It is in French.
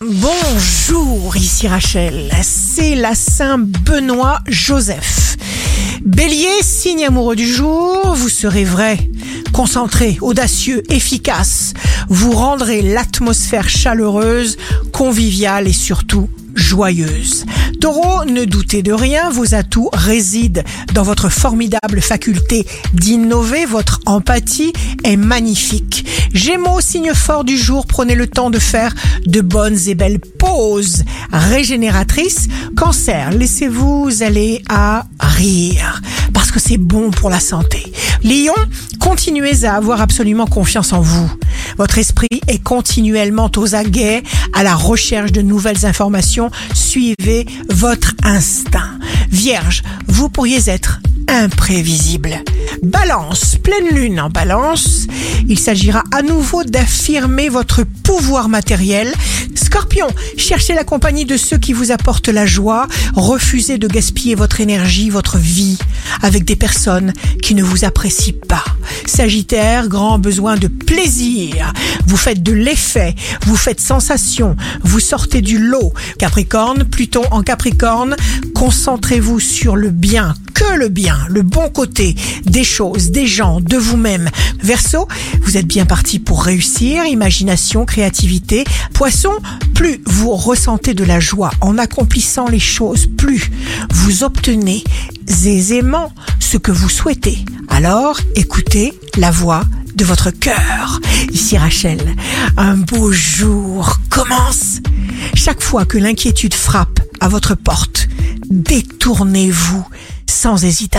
Bonjour, ici Rachel. C'est la Saint Benoît Joseph. Bélier, signe amoureux du jour, vous serez vrai, concentré, audacieux, efficace. Vous rendrez l'atmosphère chaleureuse, conviviale et surtout joyeuse. Taureau, ne doutez de rien, vos atouts résident dans votre formidable faculté d'innover, votre empathie est magnifique. Gémeaux, signe fort du jour, prenez le temps de faire de bonnes et belles pauses régénératrices. Cancer, laissez-vous aller à rire parce que c'est bon pour la santé. Lion, continuez à avoir absolument confiance en vous. Votre esprit est continuellement aux aguets, à la recherche de nouvelles informations. Suivez votre instinct. Vierge, vous pourriez être imprévisible. Balance, pleine lune en balance. Il s'agira à nouveau d'affirmer votre pouvoir matériel. Scorpion, cherchez la compagnie de ceux qui vous apportent la joie. Refusez de gaspiller votre énergie, votre vie avec des personnes qui ne vous apprécient pas. Sagittaire, grand besoin de plaisir. Vous faites de l'effet, vous faites sensation, vous sortez du lot. Capricorne, Pluton en Capricorne, concentrez-vous sur le bien, que le bien, le bon côté des choses, des gens, de vous-même. Verseau, vous êtes bien parti pour réussir, imagination, créativité. Poisson, plus vous ressentez de la joie en accomplissant les choses, plus vous obtenez aisément ce que vous souhaitez. Alors, écoutez la voix de votre cœur. Ici Rachel, un beau jour commence. Chaque fois que l'inquiétude frappe à votre porte, détournez-vous sans hésitation.